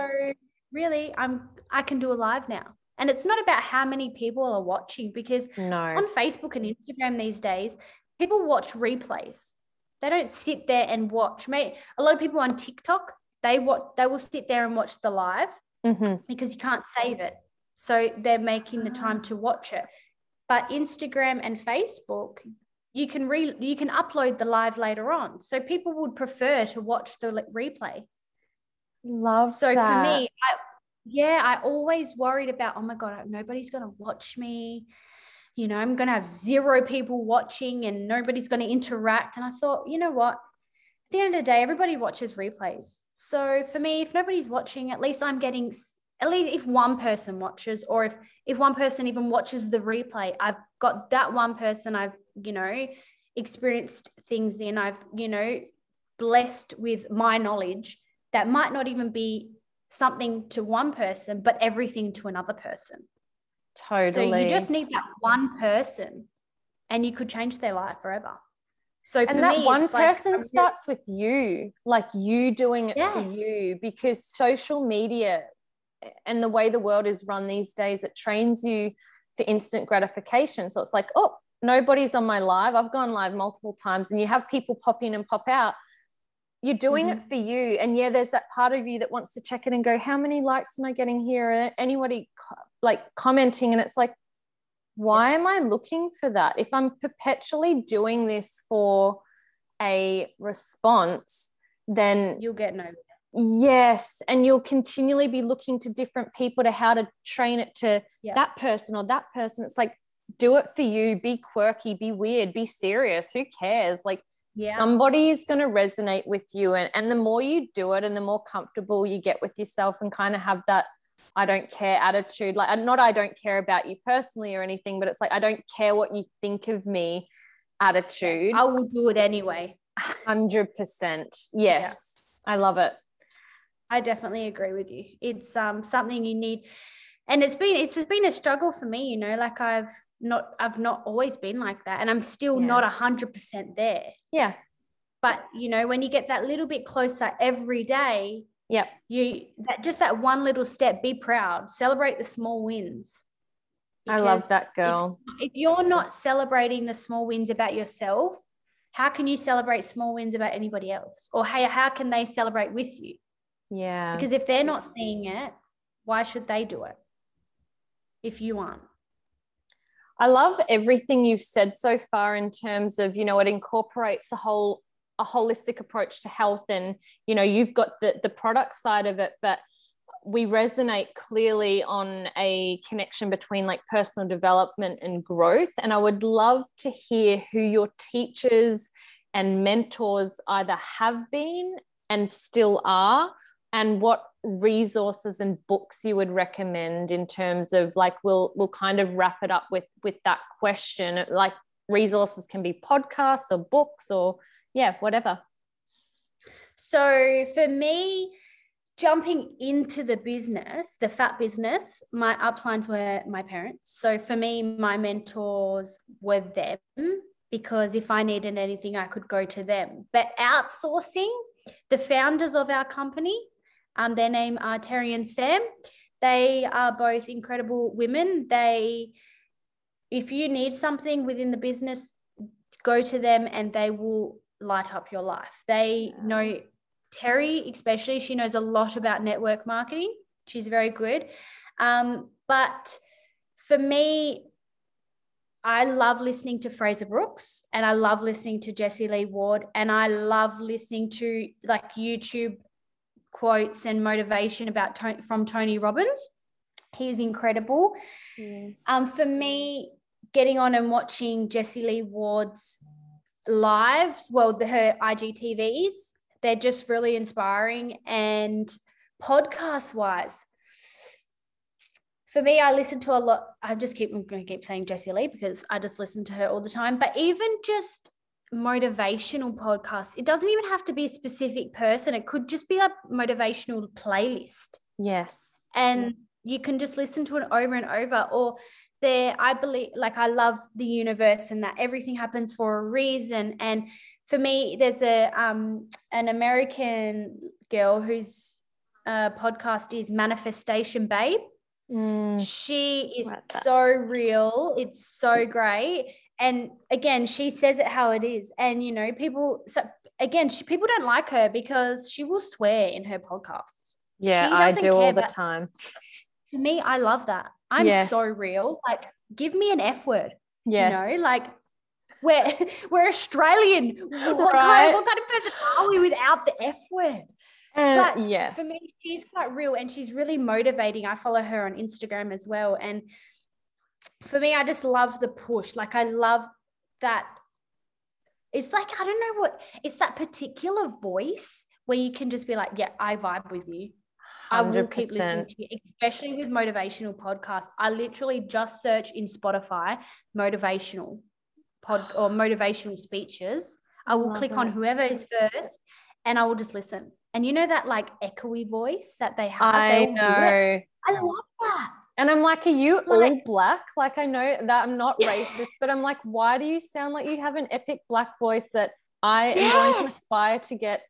really, I'm I can do a live now. And it's not about how many people are watching because no. on Facebook and Instagram these days, people watch replays. They don't sit there and watch. Mate, a lot of people on TikTok, they what they will sit there and watch the live mm-hmm. because you can't save it. So they're making the time to watch it. But Instagram and Facebook, you can re you can upload the live later on. So people would prefer to watch the replay. Love so that. for me, I, yeah, I always worried about, oh my God, nobody's gonna watch me you know, I'm going to have zero people watching and nobody's going to interact. And I thought, you know what? At the end of the day, everybody watches replays. So for me, if nobody's watching, at least I'm getting, at least if one person watches, or if, if one person even watches the replay, I've got that one person I've, you know, experienced things in, I've, you know, blessed with my knowledge that might not even be something to one person, but everything to another person. Totally. So you just need that one person and you could change their life forever. So and that me, one person like, starts with you, like you doing it yes. for you, because social media and the way the world is run these days, it trains you for instant gratification. So it's like, oh, nobody's on my live. I've gone live multiple times, and you have people pop in and pop out you're doing mm-hmm. it for you and yeah there's that part of you that wants to check it and go how many likes am i getting here anybody like commenting and it's like why am i looking for that if i'm perpetually doing this for a response, then you'll get no. Yes. And you'll continually be looking to different people to how to train it to Yeah. that person or that person. It's like, do it for you, be quirky, be weird, be serious. Who cares? Like, Yeah. somebody is going to resonate with you. And, and the more you do it and the more comfortable you get with yourself and kind of have that I don't care attitude, like, not I don't care about you personally or anything, but it's like, I don't care what you think of me attitude. I will do it anyway. 100%. Yes. I love it. I definitely agree with you. It's um something you need, and it's been it's been a struggle for me. You know, like I've not I've not always been like that, and I'm still Yeah. not a hundred percent there. Yeah. But you know, when you get that little bit closer every day, Yep. you that just that one little step. Be proud. Celebrate the small wins. I love Because that if- girl. if you're not celebrating the small wins about yourself, how can you celebrate small wins about anybody else? Or hey, how can they celebrate with you? Yeah. Because if they're not seeing it, why should they do it? If you aren't. I love everything you've said so far in terms of, you know, it incorporates a whole a holistic approach to health and, you know, you've got the the product side of it, but we resonate clearly on a connection between like personal development and growth. And I would love to hear who your teachers and mentors either have been and still are and what resources and books you would recommend in terms of like we'll we'll kind of wrap it up with with that question like resources can be podcasts or books or yeah whatever So for me, jumping into the business, the PHATT business, my uplines were my parents. So for me, my mentors were them because if I needed anything, I could go to them. But outsourcing, the founders of our company, um, their name are Terry and Sam. They are both incredible women. They, if you need something within the business, go to them and they will light up your life. They know Terry, especially, she knows a lot about network marketing. She's very good. Um, but for me, I love listening to Frazer Brookes and I love listening to Jessie Lee Ward and I love listening to like YouTube quotes and motivation about from Tony Robbins. He's incredible. Um, for me, getting on and watching Jessie Lee Ward's live, well, the, her IGTVs, they're just really inspiring. And podcast wise, for me, I listen to a lot. I just keep, I'm going to keep saying Jessie Lee because I just listen to her all the time. But even just motivational podcast. it doesn't even have to be a specific person. It could just be a motivational playlist. Yes. And you can just listen to it over and over or there i believe like i love the universe and that everything happens for a reason. And for me there's a um an american girl whose uh, podcast is manifestation babe. Mm, she is Like so real it's so great and again she says it how it is and you know people so again she, people don't like her because she will swear in her podcasts yeah She i doesn't do all the time for me, I love that. I'm so real. Like, give me an F word. yes You know, like we're [LAUGHS] we're Australian. What, kind, what kind of person are we without the F word? and But yes for me, she's quite real and she's really motivating. I follow her on Instagram as well. And for me, I just love the push. Like I love that. It's like, I don't know what it's that particular voice where you can just be like, yeah, I vibe with you. I will keep listening to you, especially with motivational podcasts. I literally just search in Spotify motivational pod or motivational speeches. I will Love click on whoever is first and I will just listen. And you know that like echoey voice that they have? i it. know I love that. And I'm like, are you all black? Like, I know that I'm not racist, but I'm like, why do you sound like you have an epic black voice that I am going to aspire to get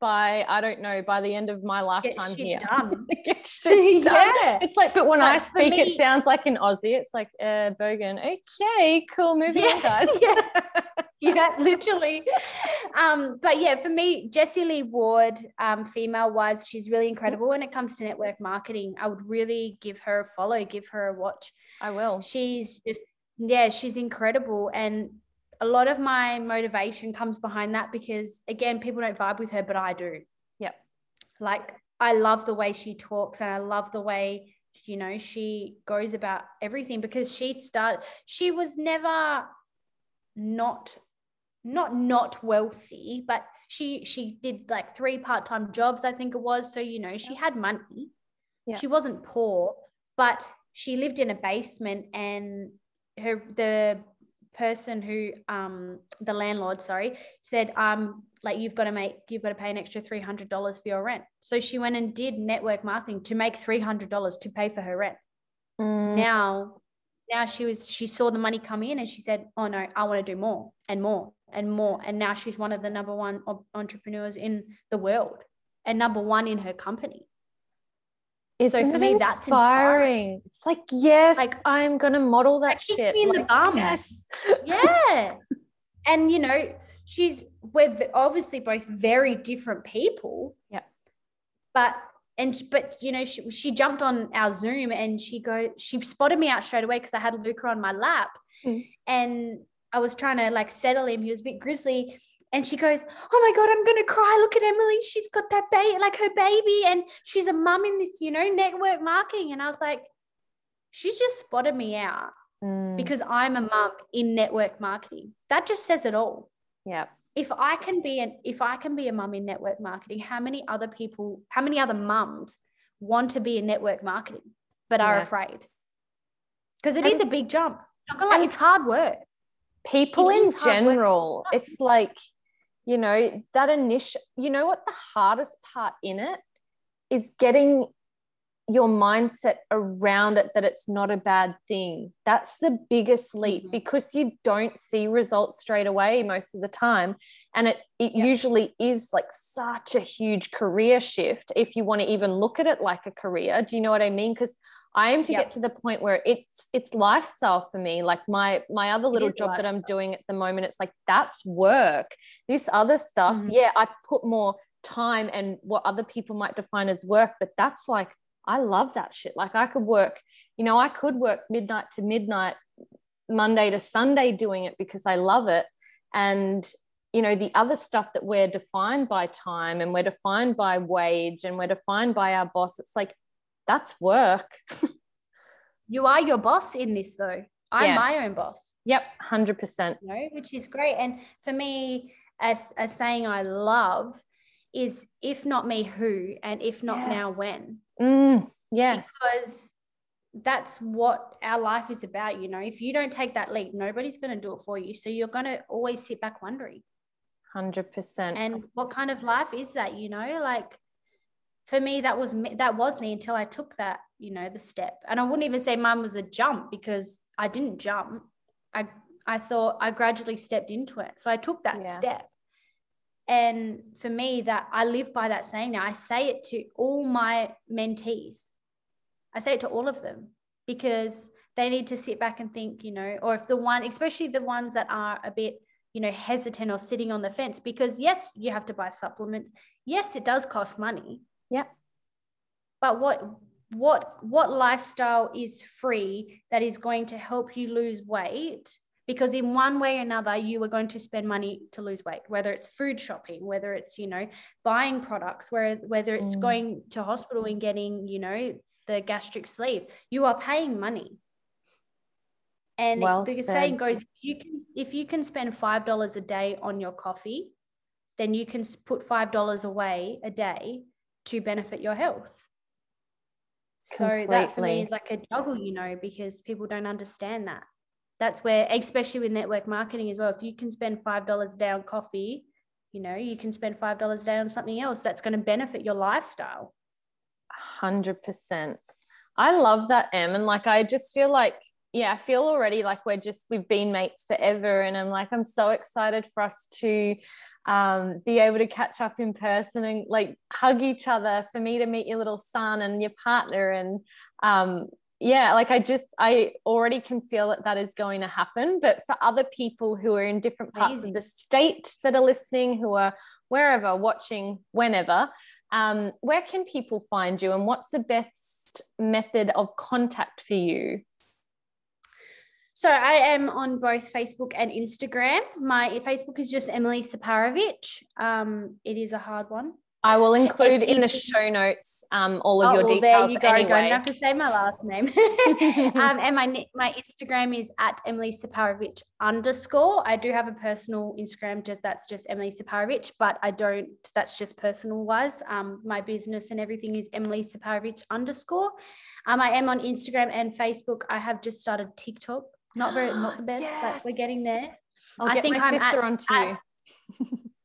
by, I don't know, by the end of my lifetime here? done. [LAUGHS] Get shit done. [LAUGHS] yeah. It's like, but when I But for speak, it sounds like an Aussie. It's like, uh, Bogan. Okay, cool. Moving on, guys. [LAUGHS] yeah. [LAUGHS] yeah, literally. Um, but yeah, for me, Jessie Lee Ward, um, female wise, she's really incredible when it comes to network marketing. I would really give her a follow, give her a watch. I will. She's just, yeah, she's incredible. And a lot of my motivation comes behind that because again, people don't vibe with her, but I do. Yep. Like I love the way she talks and I love the way you know she goes about everything because she started she was never not not not wealthy but she she did like three part-time jobs i think it was. So you know she had money. Yeah. she wasn't poor but she lived in a basement and her the person who um the landlord sorry said um like you've got to make you've got to pay an extra $300 for your rent. So she went and did network marketing to make $300 to pay for her rent. Mm. now now she was she saw the money come in and she said oh no i want to do more and more and more and now she's one of the number one entrepreneurs in the world and number one in her company isn't so for me, inspiring? That's inspiring. It's like, yes, like I'm gonna model that shit. Me in like, the bum. Yes. yeah. [LAUGHS] and you know, she's we're obviously both very different people. Yeah. But and but you know, she, she jumped on our Zoom and she go, she spotted me out straight away because I had Luca on my lap. Mm. And I was trying to like settle him. He was a bit grizzly and she goes, "Oh my god, I'm gonna cry! Look at Emily. She's got that baby, like her baby, and she's a mum in this, you know, network marketing." And I was like, "She just spotted me out mm. because I'm a mum in network marketing. That just says it all." Yeah. If I can be an if I can be a mum in network marketing, how many other people, how many other mums want to be in network marketing but are afraid? Because it and, is a big jump. Like, it's hard work people it in general it's like you know that initial you know what the hardest part in it is getting your mindset around it that it's not a bad thing that's the biggest leap mm-hmm. because you don't see results straight away most of the time and it it yep. usually is like such a huge career shift if you want to even look at it like a career do you know what i mean because I aim to yep. get to the point where it's it's lifestyle for me. Like my my other little job lifestyle. that I'm doing at the moment, it's like that's work. This other stuff, mm-hmm. yeah, I put more time and what other people might define as work, but that's like I love that shit. Like I could work, you know, I could work midnight to midnight, Monday to Sunday doing it because I love it. And you know the other stuff that we're defined by time and we're defined by wage and we're defined by our boss it's like that's work. [LAUGHS] you are your boss in this though. I'm yeah. my own boss. Yep, 100%. You know, which is great. And for me, as a saying I love is if not me, who? And if not yes. now, when? Mm, yes. Because that's what our life is about. You know, if you don't take that leap, nobody's going to do it for you. So you're going to always sit back wondering. 100%. And what kind of life is that? You know, like for me that was me, that was me until I took that you know the step and I wouldn't even say mine was a jump because I didn't jump I I thought I gradually stepped into it so I took that yeah. step and for me that I live by that saying now I say it to all my mentees I say it to all of them because they need to sit back and think you know or if the one especially the ones that are a bit you know hesitant or sitting on the fence because yes you have to buy supplements yes it does cost money yeah. But what what what lifestyle is free that is going to help you lose weight? Because in one way or another, you are going to spend money to lose weight, whether it's food shopping, whether it's, you know, buying products, where whether it's mm. going to hospital and getting, you know, the gastric sleeve, you are paying money. And well the said. saying goes, you can if you can spend five dollars a day on your coffee, then you can put five dollars away a day to benefit your health. Completely. So that for me is like a juggle, you know, because people don't understand that. That's where, especially with network marketing as well, if you can spend $5 a day on coffee, you know, you can spend $5 a day on something else that's going to benefit your lifestyle. 100%. I love that, Em. And like, I just feel like, yeah, I feel already like we're just, we've been mates forever. And I'm like, I'm so excited for us to um, be able to catch up in person and like hug each other for me to meet your little son and your partner and um, yeah like i just i already can feel that that is going to happen but for other people who are in different parts Amazing. of the state that are listening who are wherever watching whenever um, where can people find you and what's the best method of contact for you So I am on both Facebook and Instagram. My Facebook is just Emily Separovic. Um, it is a hard one. I will include in the show notes um, all of oh, your well, details. There you go. Anyway. You don't have to say my last name. [LAUGHS] [LAUGHS] um, and my my Instagram is at Emily Separovic underscore. I do have a personal Instagram, just that's just Emily Separovic, but I don't. That's just personal wise. Um, my business and everything is Emily Separovic underscore. Um, I am on Instagram and Facebook. I have just started TikTok. Not very, not the [GASPS] best, yes. but we're getting there. I'll I think my I'm sister onto at, you. [LAUGHS]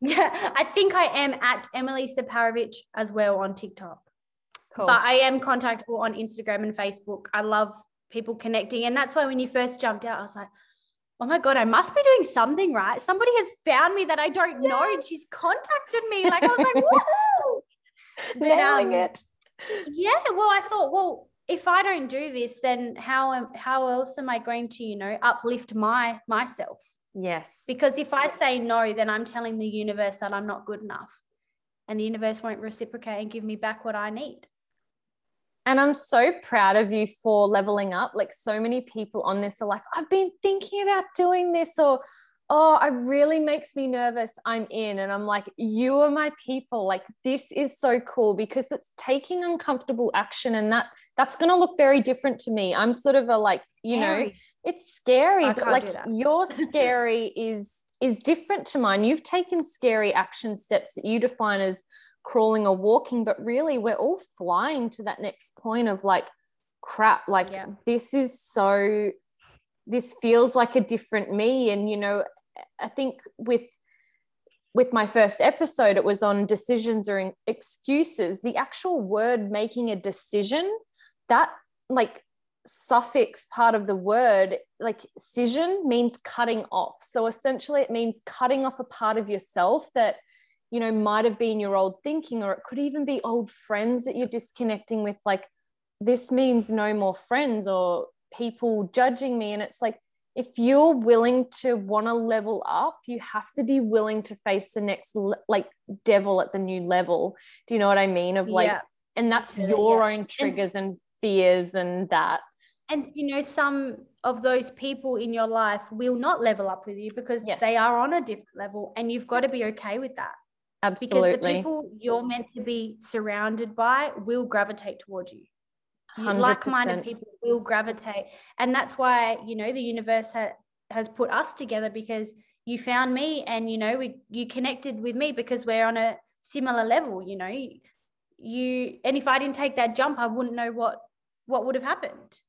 Yeah, [LAUGHS] I think I am at Emily Separovic as well on TikTok. Cool. But I am contactable on Instagram and Facebook. I love people connecting. And that's why when you first jumped out, I was like, oh my God, I must be doing something right. Somebody has found me that I don't yes. know. And she's contacted me. Like I was like, [LAUGHS] whoa. Nailing um, it. Yeah. Well, I thought, well, if I don't do this, then how am how else am I going to, you know, uplift my myself? Yes. Because if I say no, then I'm telling the universe that I'm not good enough. And the universe won't reciprocate and give me back what I need. And I'm so proud of you for leveling up. Like so many people on this are like, I've been thinking about doing this, or oh, it really makes me nervous. I'm in. And I'm like, you are my people. Like this is so cool because it's taking uncomfortable action. And that that's gonna look very different to me. I'm sort of a like, you know, it's scary I but like your [LAUGHS] scary is is different to mine. You've taken scary action steps that you define as crawling or walking but really we're all flying to that next point of like crap like yeah. this is so this feels like a different me. And you know i think with with my first episode it was on decisions or excuses. The actual word making a decision that like suffix part of the word, like scission, means cutting off. So essentially, it means cutting off a part of yourself that, you know, might have been your old thinking, or it could even be old friends that you're disconnecting with. Like, this means no more friends or people judging me. And it's like, if you're willing to want to level up, you have to be willing to face the next, like, devil at the new level. Do you know what I mean? Of like, yeah. and that's your yeah. own triggers and fears and that and you know some of those people in your life will not level up with you because yes. they are on a different level and you've got to be okay with that. Absolutely because the people you're meant to be surrounded by will gravitate towards you. 100%. like-minded people will gravitate. And that's why you know the universe ha- has put us together because you found me and you know we you connected with me because we're on a similar level you know. You and if i didn't take that jump i wouldn't know what what would have happened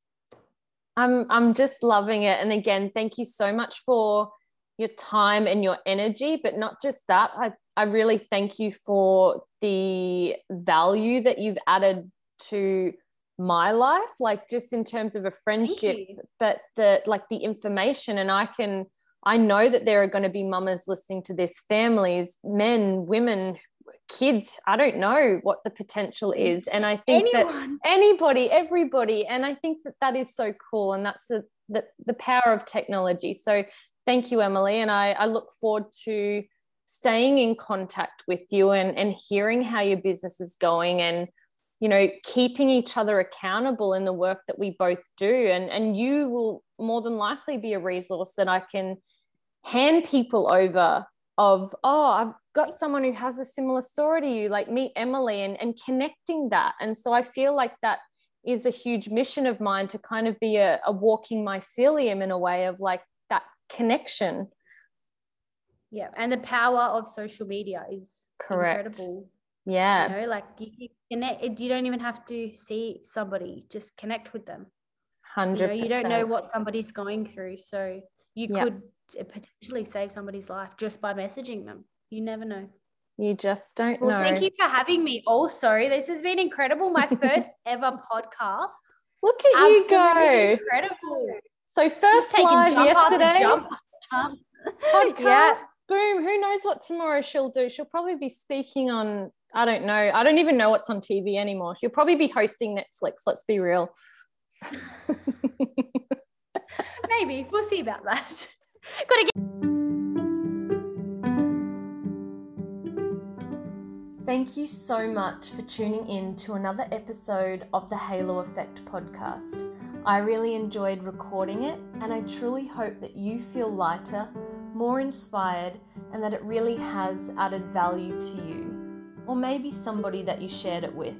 I'm I'm just loving it. And again, thank you so much for your time and your energy. But not just that, I, I really thank you for the value that you've added to my life, like just in terms of a friendship, but the like the information. And I can I know that there are going to be mamas listening to this, families, men, women kids i don't know what the potential is and i think Anyone. that [LAUGHS] anybody everybody and i think that that is so cool and that's the, the, the power of technology so thank you emily and I, I look forward to staying in contact with you and, and hearing how your business is going and you know keeping each other accountable in the work that we both do and and you will more than likely be a resource that i can hand people over of oh i've got someone who has a similar story to you like meet emily and, and connecting that. And so i feel like that is a huge mission of mine to kind of be a, a walking mycelium in a way of like that connection. Yeah and the power of social media is correct. incredible. Yeah. You know like you connect you don't even have to see somebody just connect with them. 100 you, know, you don't know what somebody's going through so you yep. could potentially save somebody's life just by messaging them you never know. You just don't well, know. Thank you for having me. Also, this has been incredible. My [LAUGHS] first ever podcast. Look at Absolutely you go. Incredible. So first live yesterday. [LAUGHS] Podcast. Boom. Who knows what tomorrow she'll do? She'll probably be speaking on, I don't know. I don't even know what's on TV anymore. She'll probably be hosting Netflix. Let's be real. [LAUGHS] Maybe. We'll see about that. Thank you so much for tuning in to another episode of the Halo Effect podcast. I really enjoyed recording it, and I truly hope that you feel lighter, more inspired, and that it really has added value to you, or maybe somebody that you shared it with.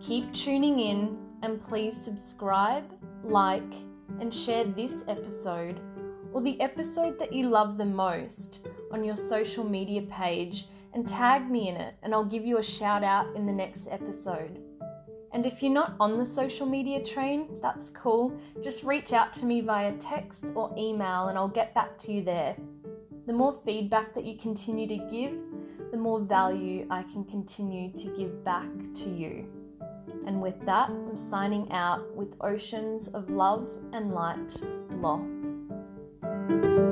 Keep tuning in, and please subscribe, like, and share this episode or the episode that you love the most on your social media page and tag me in it, and I'll give you a shout out in the next episode. And if you're not on the social media train, that's cool. Just reach out to me via text or email, and I'll get back to you there. The more feedback that you continue to give, the more value I can continue to give back to you. And with that, I'm signing out with oceans of love and light. Law. Thank you.